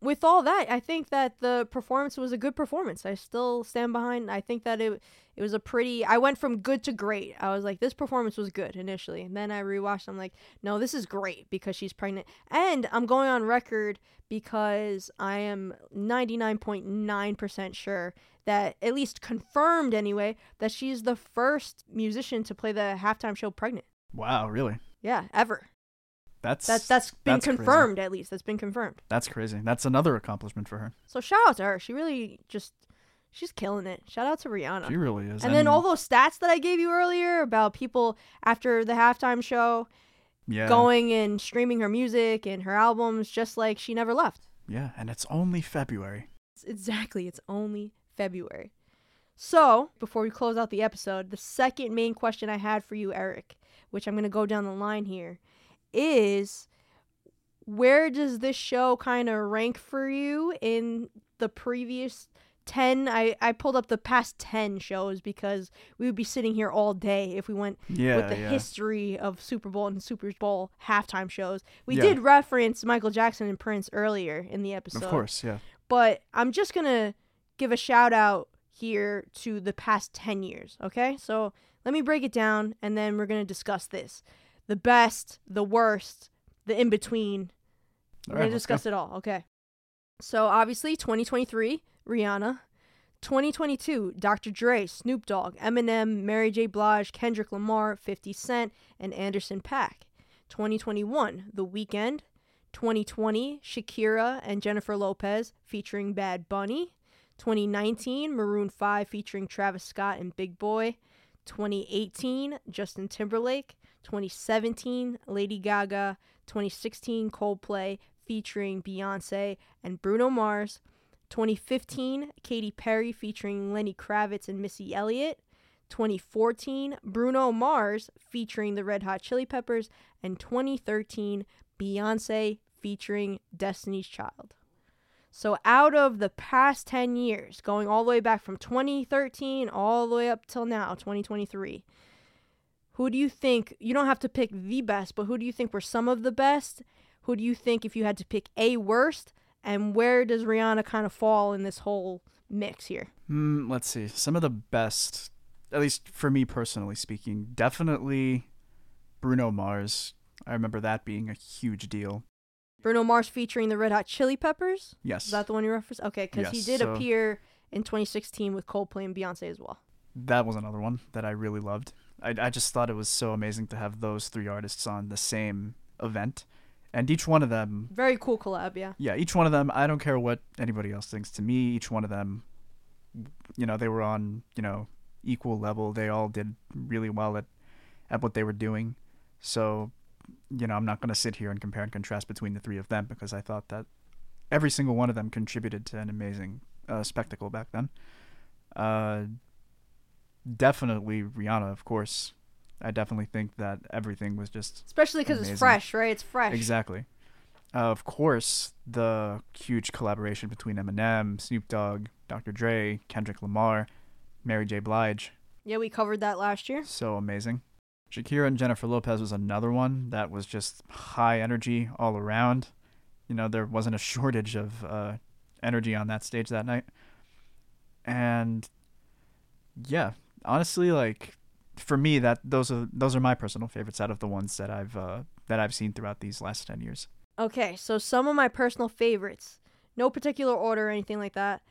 with all that, I think that the performance was a good performance. I still stand behind. I think that it it was a pretty. I went from good to great. I was like, this performance was good initially, and then I rewatched. I'm like, no, this is great because she's pregnant, and I'm going on record because I am 99.9% sure that at least confirmed anyway that she's the first musician to play the halftime show pregnant. Wow, really? Yeah, ever. That's That's that's been that's crazy. confirmed at least. That's been confirmed. That's crazy. That's another accomplishment for her. So shout out to her. She really just she's killing it. Shout out to Rihanna. She really is. and then all those stats that I gave you earlier about people after the halftime show yeah, going and streaming her music and her albums just like she never left. Yeah, and it's only February. It's exactly. It's only February. So, before we close out the episode, the second main question I had for you, Eric, which I'm going to go down the line here, is where does this show kind of rank for you in the previous 10? I, I pulled up the past 10 shows because we would be sitting here all day if we went Yeah, with the yeah. history of Super Bowl and Super Bowl halftime shows. We Yeah. did reference Michael Jackson and Prince earlier in the episode of course, yeah. but I'm just gonna give a shout out here to the past 10 years, okay? So let me break it down and then we're gonna discuss this the best, the worst, the in between. We're gonna let's go. it all, okay? So obviously, 2023, Rihanna. 2022, Dr. Dre, Snoop Dogg, Eminem, Mary J. Blige, Kendrick Lamar, 50 Cent, and Anderson .Paak. 2021, The Weeknd. 2020, Shakira and Jennifer Lopez featuring Bad Bunny. 2019, Maroon 5 featuring Travis Scott and Big Boi. 2018, Justin Timberlake. 2017, Lady Gaga. 2016, Coldplay featuring Beyonce and Bruno Mars. 2015, Katy Perry featuring Lenny Kravitz and Missy Elliott. 2014, Bruno Mars featuring the Red Hot Chili Peppers. And 2013, Beyonce featuring Destiny's Child. So, out of the past 10 years, going all the way back from 2013 all the way up till now, 2023, who do you think, you don't have to pick the best, but who do you think were some of the best? Who do you think, if you had to pick a worst, and where does Rihanna kind of fall in this whole mix here? Mm, let's see. Some of the best, at least for me personally speaking, definitely Bruno Mars. I remember that being a huge deal. Bruno Mars featuring the Red Hot Chili Peppers? Yes. Is that the one you referenced? Okay, because he did so- appear in 2016 with Coldplay and Beyonce as well. that was another one that I really loved. I, I just thought it was so amazing to have those three artists on the same event. And each one of them, Very cool collab, yeah. yeah, each one of them, I don't care what anybody else thinks. To me, each one of them, you know, they were on, you know, equal level. They all did really well at, at what they were doing. So, you know, I'm not going to sit here and compare and contrast between the three of them because I thought that every single one of them contributed to an amazing uh, spectacle back then. Uh, definitely Rihanna, of course. I definitely think that everything was just Especially because it's fresh, right? It's fresh. exactly. Uh, of course, the huge collaboration between Eminem, Snoop Dogg, Dr. Dre, Kendrick Lamar, Mary J. Blige, Yeah, we covered that last year. so amazing. Shakira and Jennifer Lopez was another one that was just high energy all around. You know, there wasn't a shortage of uh, energy on that stage that night. And yeah, honestly, like for me, that those are those are my personal favorites out of the ones that I've uh, that I've seen throughout these last ten years. Okay, so some of my personal favorites, no particular order or anything like that.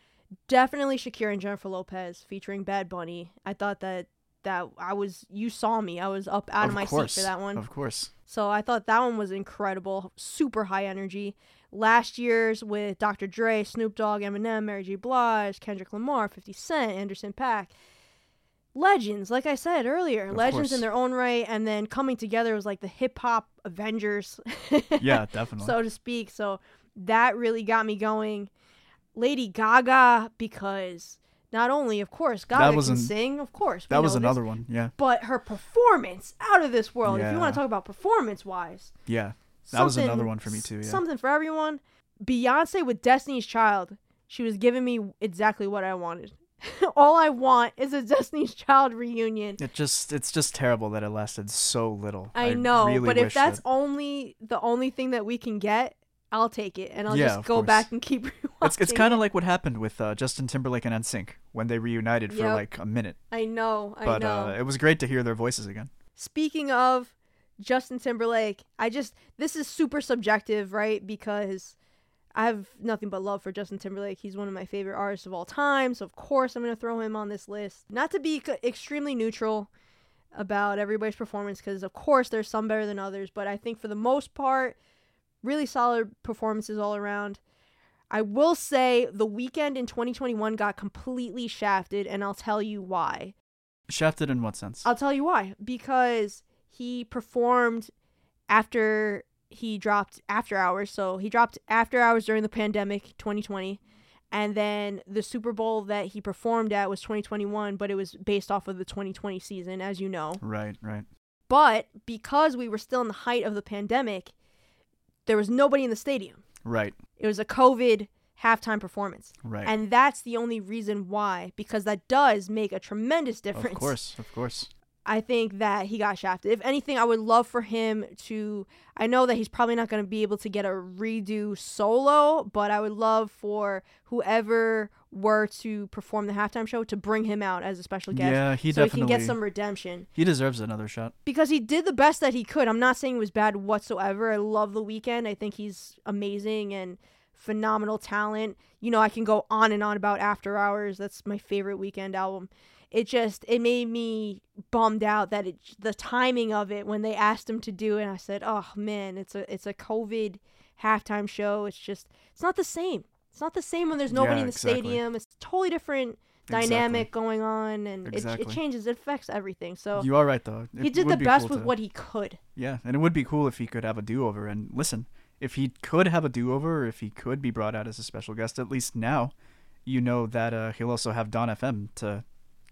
Definitely Shakira and Jennifer Lopez featuring Bad Bunny. I thought that that I was you saw me. I was up out of, my course, seat for that one. Of course. So I thought that one was incredible, super high energy. Last year's with Dr. Dre, Snoop Dogg, Eminem, Mary J. Blige, Kendrick Lamar, 50 Cent, Anderson .Paak. Legends, like I said earlier, Of legends in their own right, and then coming together was like the hip hop Avengers. Yeah, definitely. so to speak. So that really got me going. Lady Gaga, because not only, of course, Gaga was can an- sing, of course. that was know this, another one. Yeah. but her performance out of this world. If you want to talk about performance wise, Yeah. That was another one for me too, yeah. Something for everyone. Beyonce with Destiny's Child. She was giving me exactly what I wanted. All I want is a Destiny's Child reunion. It just it's just terrible that it lasted so little. I know, really but if that's that- only the only thing that we can get, I'll take it, and I'll Yeah, just go course. back and keep. it's it's kind of like what happened with uh, Justin Timberlake and NSYNC when they reunited for Yep. like a minute. I know, I But know. uh, it was great to hear their voices again. Speaking of Justin Timberlake, I just this is super subjective, right? Because I have nothing but love for Justin Timberlake. He's one of my favorite artists of all time, so of course I'm going to throw him on this list. Not to be c- extremely neutral about everybody's performance because of course there's some better than others, but I think for the most part really solid performances all around. I will say the Weeknd in 2021 got completely shafted and I'll tell you why. Shafted in what sense? I'll tell you why. Because he performed after he dropped After Hours. So he dropped After Hours during the pandemic, 2020. And then the Super Bowl that he performed at was 2021, but it was based off of the 2020 season, as you know. right, right. But because we were still in the height of the pandemic, there was nobody in the stadium. Right, It was a COVID halftime performance. right. And that's the only reason why, because that does make a tremendous difference. of course, of course. I think that he got shafted. If anything, I would love for him to. I know that he's probably not going to be able to get a redo solo, but I would love for whoever were to perform the halftime show to bring him out as a special guest. Yeah, he so he definitely can get some redemption he deserves another shot. because he did the best that he could. I'm not saying it was bad whatsoever. I love the Weeknd. I think he's amazing and phenomenal talent. You know, I can go on and on about After Hours. That's my favorite Weeknd album. It just it made me bummed out that it the timing of it when they asked him to do it. I said, "Oh man, it's a it's a COVID halftime show. It's just it's not the same. It's not the same when there's nobody Yeah, in the exactly. stadium. It's totally different Exactly. dynamic going on and it, Exactly. it changes it affects everything so You are right though. he did the be best cool with to- what he could Yeah, and it would be cool if he could have a do-over. And listen, if he could have a do-over, if he could be brought out as a special guest, at least now, you know that uh, he'll also have Dawn FM to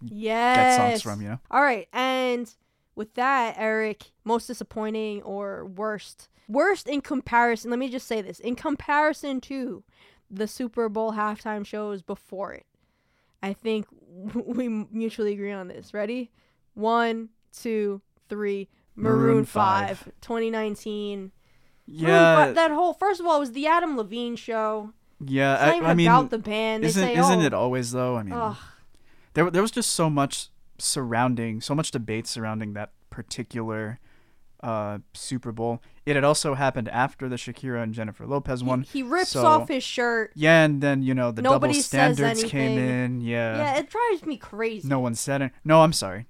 yes get songs from. You know. all right and with that eric most disappointing or worst worst in comparison let me just say this in comparison to the super bowl halftime shows before it i think we mutually agree on this ready one two three maroon, Maroon 5, 5. 2019 Maroon Yeah, fi- that whole first of all it was the adam levine show yeah. it's not I, even I mean, about the band they isn't say isn't oh, it always though? I mean, ugh. There there was just so much surrounding, so much debate surrounding that particular uh, Super Bowl. It had also happened after the Shakira and Jennifer Lopez one. He, he rips so- off his shirt. Yeah, and then you know the Nobody double standards came in. Yeah. Yeah, it drives me crazy. No one said it. No, I'm sorry.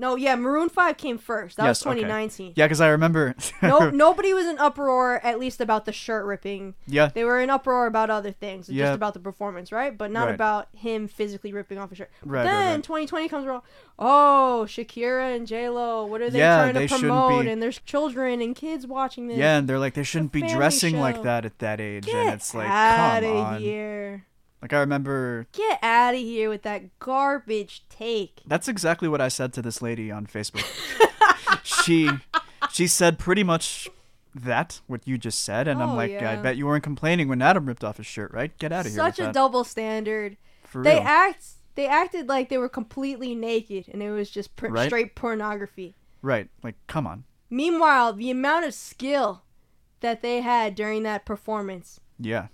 No, yeah, Maroon Five came first. That Yes, was okay. 2019. Yeah, because I remember. no, nobody was in uproar at least about the shirt ripping. yeah, They were in uproar about other things, Yeah. just about the performance, right? But not Right. about him physically ripping off a shirt. Right, right, then right. 2020 comes around. Oh, Shakira and J Lo, what are they Yeah, trying they to shouldn't promote? be- And there's children and kids watching this. yeah, and they're like they shouldn't be dressing show. like that at that age, Get and it's like, out come of on. here. Like I remember, Get out of here with that garbage take. that's exactly what I said to this lady on Facebook. she, she said pretty much that what you just said, and I'm Oh, like, I bet you weren't complaining when Adam ripped off his shirt, right? Get out of here. Such a that. double standard. For they real. act they acted like they were completely naked and it was just pr- Right. straight pornography. right? Like, come on. Meanwhile, the amount of skill that they had during that performance Yeah.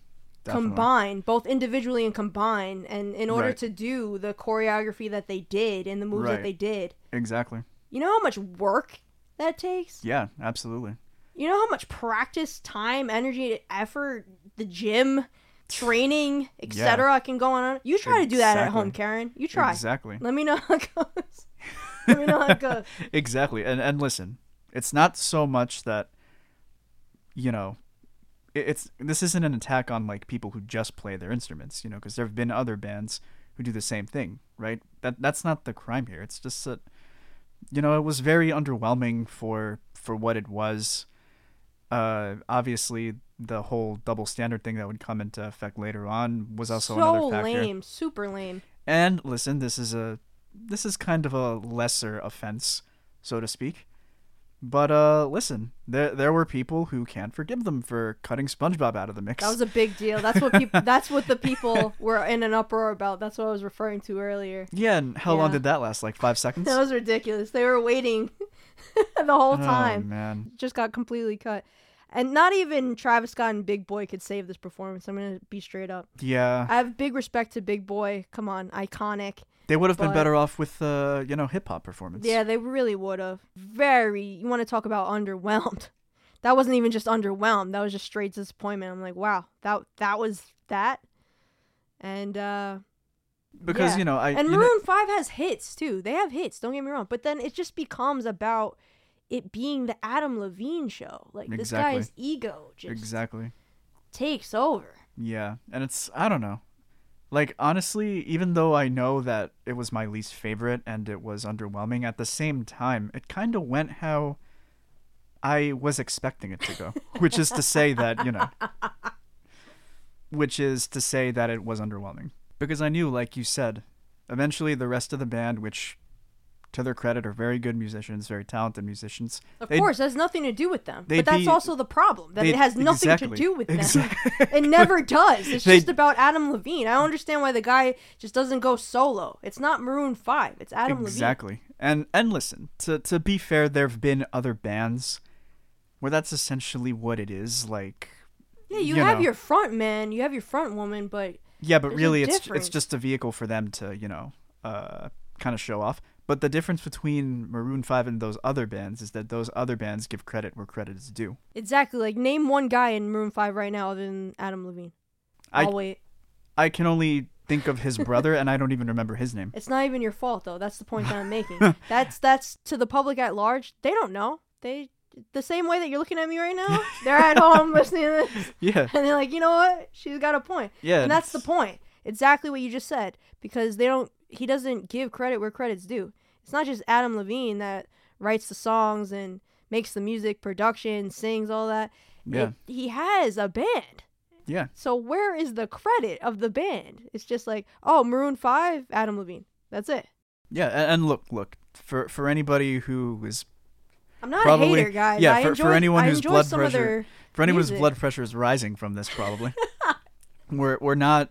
Definitely. combined, both individually and combined, and in order Right. to do the choreography that they did and the moves Right. that they did, Exactly. you know how much work that takes? Yeah, absolutely. You know how much practice, time, energy, effort, the gym, training, etc. can go on? You try to do that at home, Karen. You try. Exactly. Let me know how it goes. Let me know how it goes. exactly. And and listen, it's not so much that you know, it's this isn't an attack on like people who just play their instruments, you know, because there have been other bands who do the same thing, right? That that's not the crime here. It's just that you know, it was very underwhelming for for what it was. Uh obviously the whole double standard thing that would come into effect later on was also so another factor. lame, super lame. And listen, this is a this is kind of a lesser offense, so to speak. But uh listen, there there were people who can't forgive them for cutting SpongeBob out of the mix. That was a big deal. That's what people. that's what the people were in an uproar about. That's what I was referring to earlier. yeah, and how long did that last? Like 5 seconds? That was ridiculous. They were waiting the whole time. Oh time. man. Just got completely cut. And not even Travis Scott and Big Boi could save this performance. I'm gonna be straight up. Yeah. I have big respect to Big Boi. Come on, iconic. They would have been but- better off with uh, you know, hip hop performance. Yeah, they really would have. Very. You want to talk about underwhelmed? That wasn't even just underwhelmed. That was just straight disappointment. I'm like, wow, that that was that. And uh Because, yeah. you know, I and you know- Five has hits too. They have hits. Don't get me wrong. But then it just becomes about it being the Adam Levine show. Like this guy's ego just Exactly. takes over. Yeah, and it's I don't know. Like honestly, even though I know that it was my least favorite and it was underwhelming at the same time, it kind of went how I was expecting it to go, which is to say that, you know, which is to say that it was underwhelming. Because I knew like you said, eventually the rest of the band which to their credit are very good musicians, very talented musicians. Of they'd- course, it has nothing to do with them. But that's be- also the problem. That it has nothing exactly. to do with them. Exactly. it never does. It's just about Adam Levine. I don't understand why the guy just doesn't go solo. It's not Maroon Five. It's Adam Levine. exactly. And and listen, to to be fair, there have been other bands where that's essentially what it is. Like, Yeah, you, You have know. your front man, you have your front woman, but yeah, but really, it's difference. it's just a vehicle for them to you know, uh, kind of show off. But the difference between Maroon Five and those other bands is that those other bands give credit where credit is due. exactly like name one guy in Maroon Five right now other than Adam Levine. I I'll wait. I can only think of his brother, and I don't even remember his name. It's not even your fault though. That's the point that I'm making. that's that's to the public at large. They don't know. They the same way that you're looking at me right now. They're at home listening to this, Yeah, and they're like, you know what? She's got a point. yeah, and that's the point. Exactly what you just said. Because they don't. He doesn't give credit where credit's due. It's not just Adam Levine that writes the songs and makes the music, production, sings all that. Yeah, It- he has a band. yeah, So where is the credit of the band? It's just like, oh, Maroon Five, Adam Levine. That's it. yeah. And, look, look for for anybody who is I'm not Probably- a hater, guys. yeah, for- for anyone whose blood pressure- for anyone whose blood pressure is rising from this, probably. we're we're not,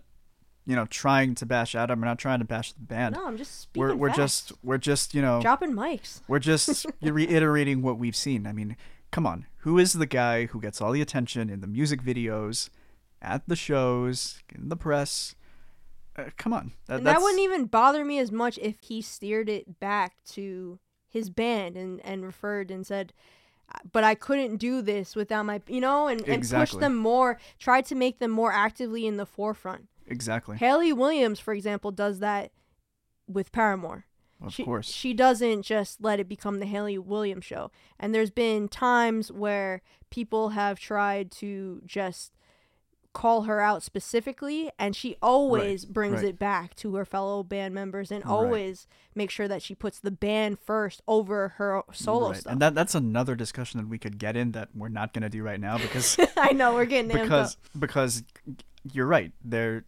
you know, trying to bash Adam. We're not trying to bash the band. no, I'm just speaking. we're we're facts. just we're just you know dropping mics. we're just reiterating what we've seen. I mean, come on, who is the guy who gets all the attention in the music videos, at the shows, in the press? Uh, come on, that, that wouldn't even bother me as much if he steered it back to his band and, and referred and said, but I couldn't do this without my, you know, and, and push them more, try to make them more actively in the forefront. Exactly, Hayley Williams, for example, does that with Paramore. of she, course, She doesn't just let it become the Hayley Williams show. And there's been times where people have tried to just call her out specifically and she always brings right. it back to her fellow band members and Right. always make sure that she puts the band first over her solo Right. stuff. and that that's another discussion that we could get in that we're not gonna do right now because I know we're getting because because you're right there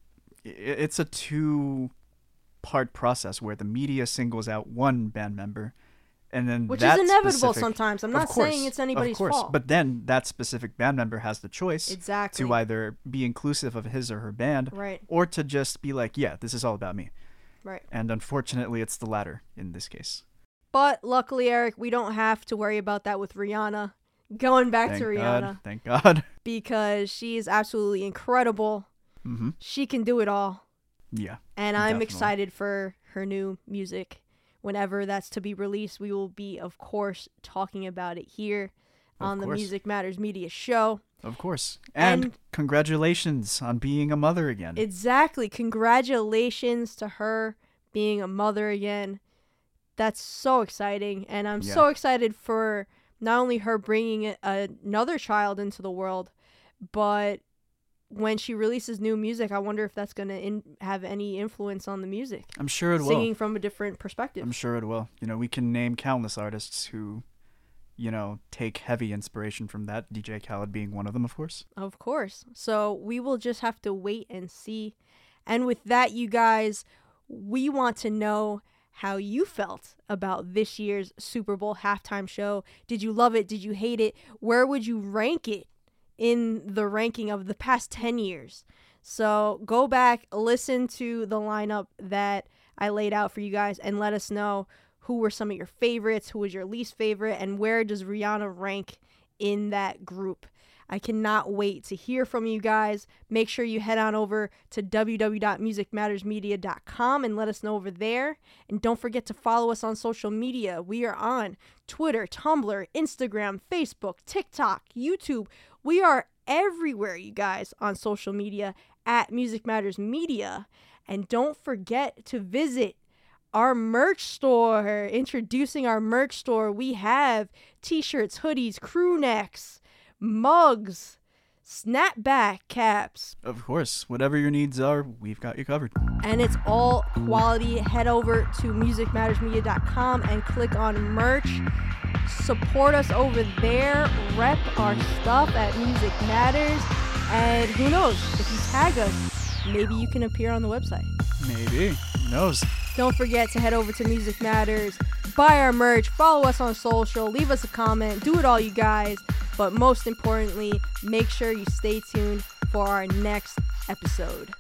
it's a two part process where the media singles out one band member and then Which that is inevitable specific- sometimes. I'm not course, saying it's anybody's of course fault. but then that specific band member has the choice exactly. to either be inclusive of his or her band right, or to just be like yeah this is all about me right. and unfortunately it's the latter in this case But luckily, Eric, we don't have to worry about that with Rihanna. Going back Thank to God. Rihanna Thank God. because she is absolutely incredible. Hmm She can do it all. Yeah. And I'm Definitely. excited for her new music. Whenever that's to be released, we will be, of course, talking about it here Of on the. Music Matters Media Show. Of course. And, And- congratulations on being a mother again. Exactly. Congratulations to her being a mother again. That's so exciting. And I'm Yeah. so excited for not only her bringing another child into the world, but when she releases new music, I wonder if that's going to have any influence on the music. I'm sure it will. Singing from a different perspective. I'm sure it will. You know, we can name countless artists who, you know, take heavy inspiration from that. DJ Khaled being one of them, of course. Of course. So we will just have to wait and see. And with that, you guys, we want to know how you felt about this year's Super Bowl halftime show. Did you love it? Did you hate it? Where would you rank it in the ranking of the past 10 years? So go back, listen to the lineup that I laid out for you guys, and let us know who were some of your favorites, who was your least favorite, and where does Rihanna rank in that group. I cannot wait to hear from you guys. Make sure you head on over to www.musicmattersmedia.com and let us know over there. And don't forget to follow us on social media. We are on Twitter, Tumblr, Instagram, Facebook, TikTok, YouTube. We are everywhere, you guys, on social media at Music Matters Media. And don't forget to visit our merch store. Introducing our merch store, we have t shirts, hoodies, crew necks, mugs, snapback caps, Of course. Whatever your needs are, we've got you covered. and it's all quality. Head over to musicmattersmedia.com and click on merch. Support us over there. Rep our stuff at Music Matters. And who knows, if you tag us, maybe you can appear on the website. Maybe. Who knows? Don't forget to head over to Music Matters, buy our merch, follow us on social, leave us a comment, do it all, you guys. But most importantly, make sure you stay tuned for our next episode.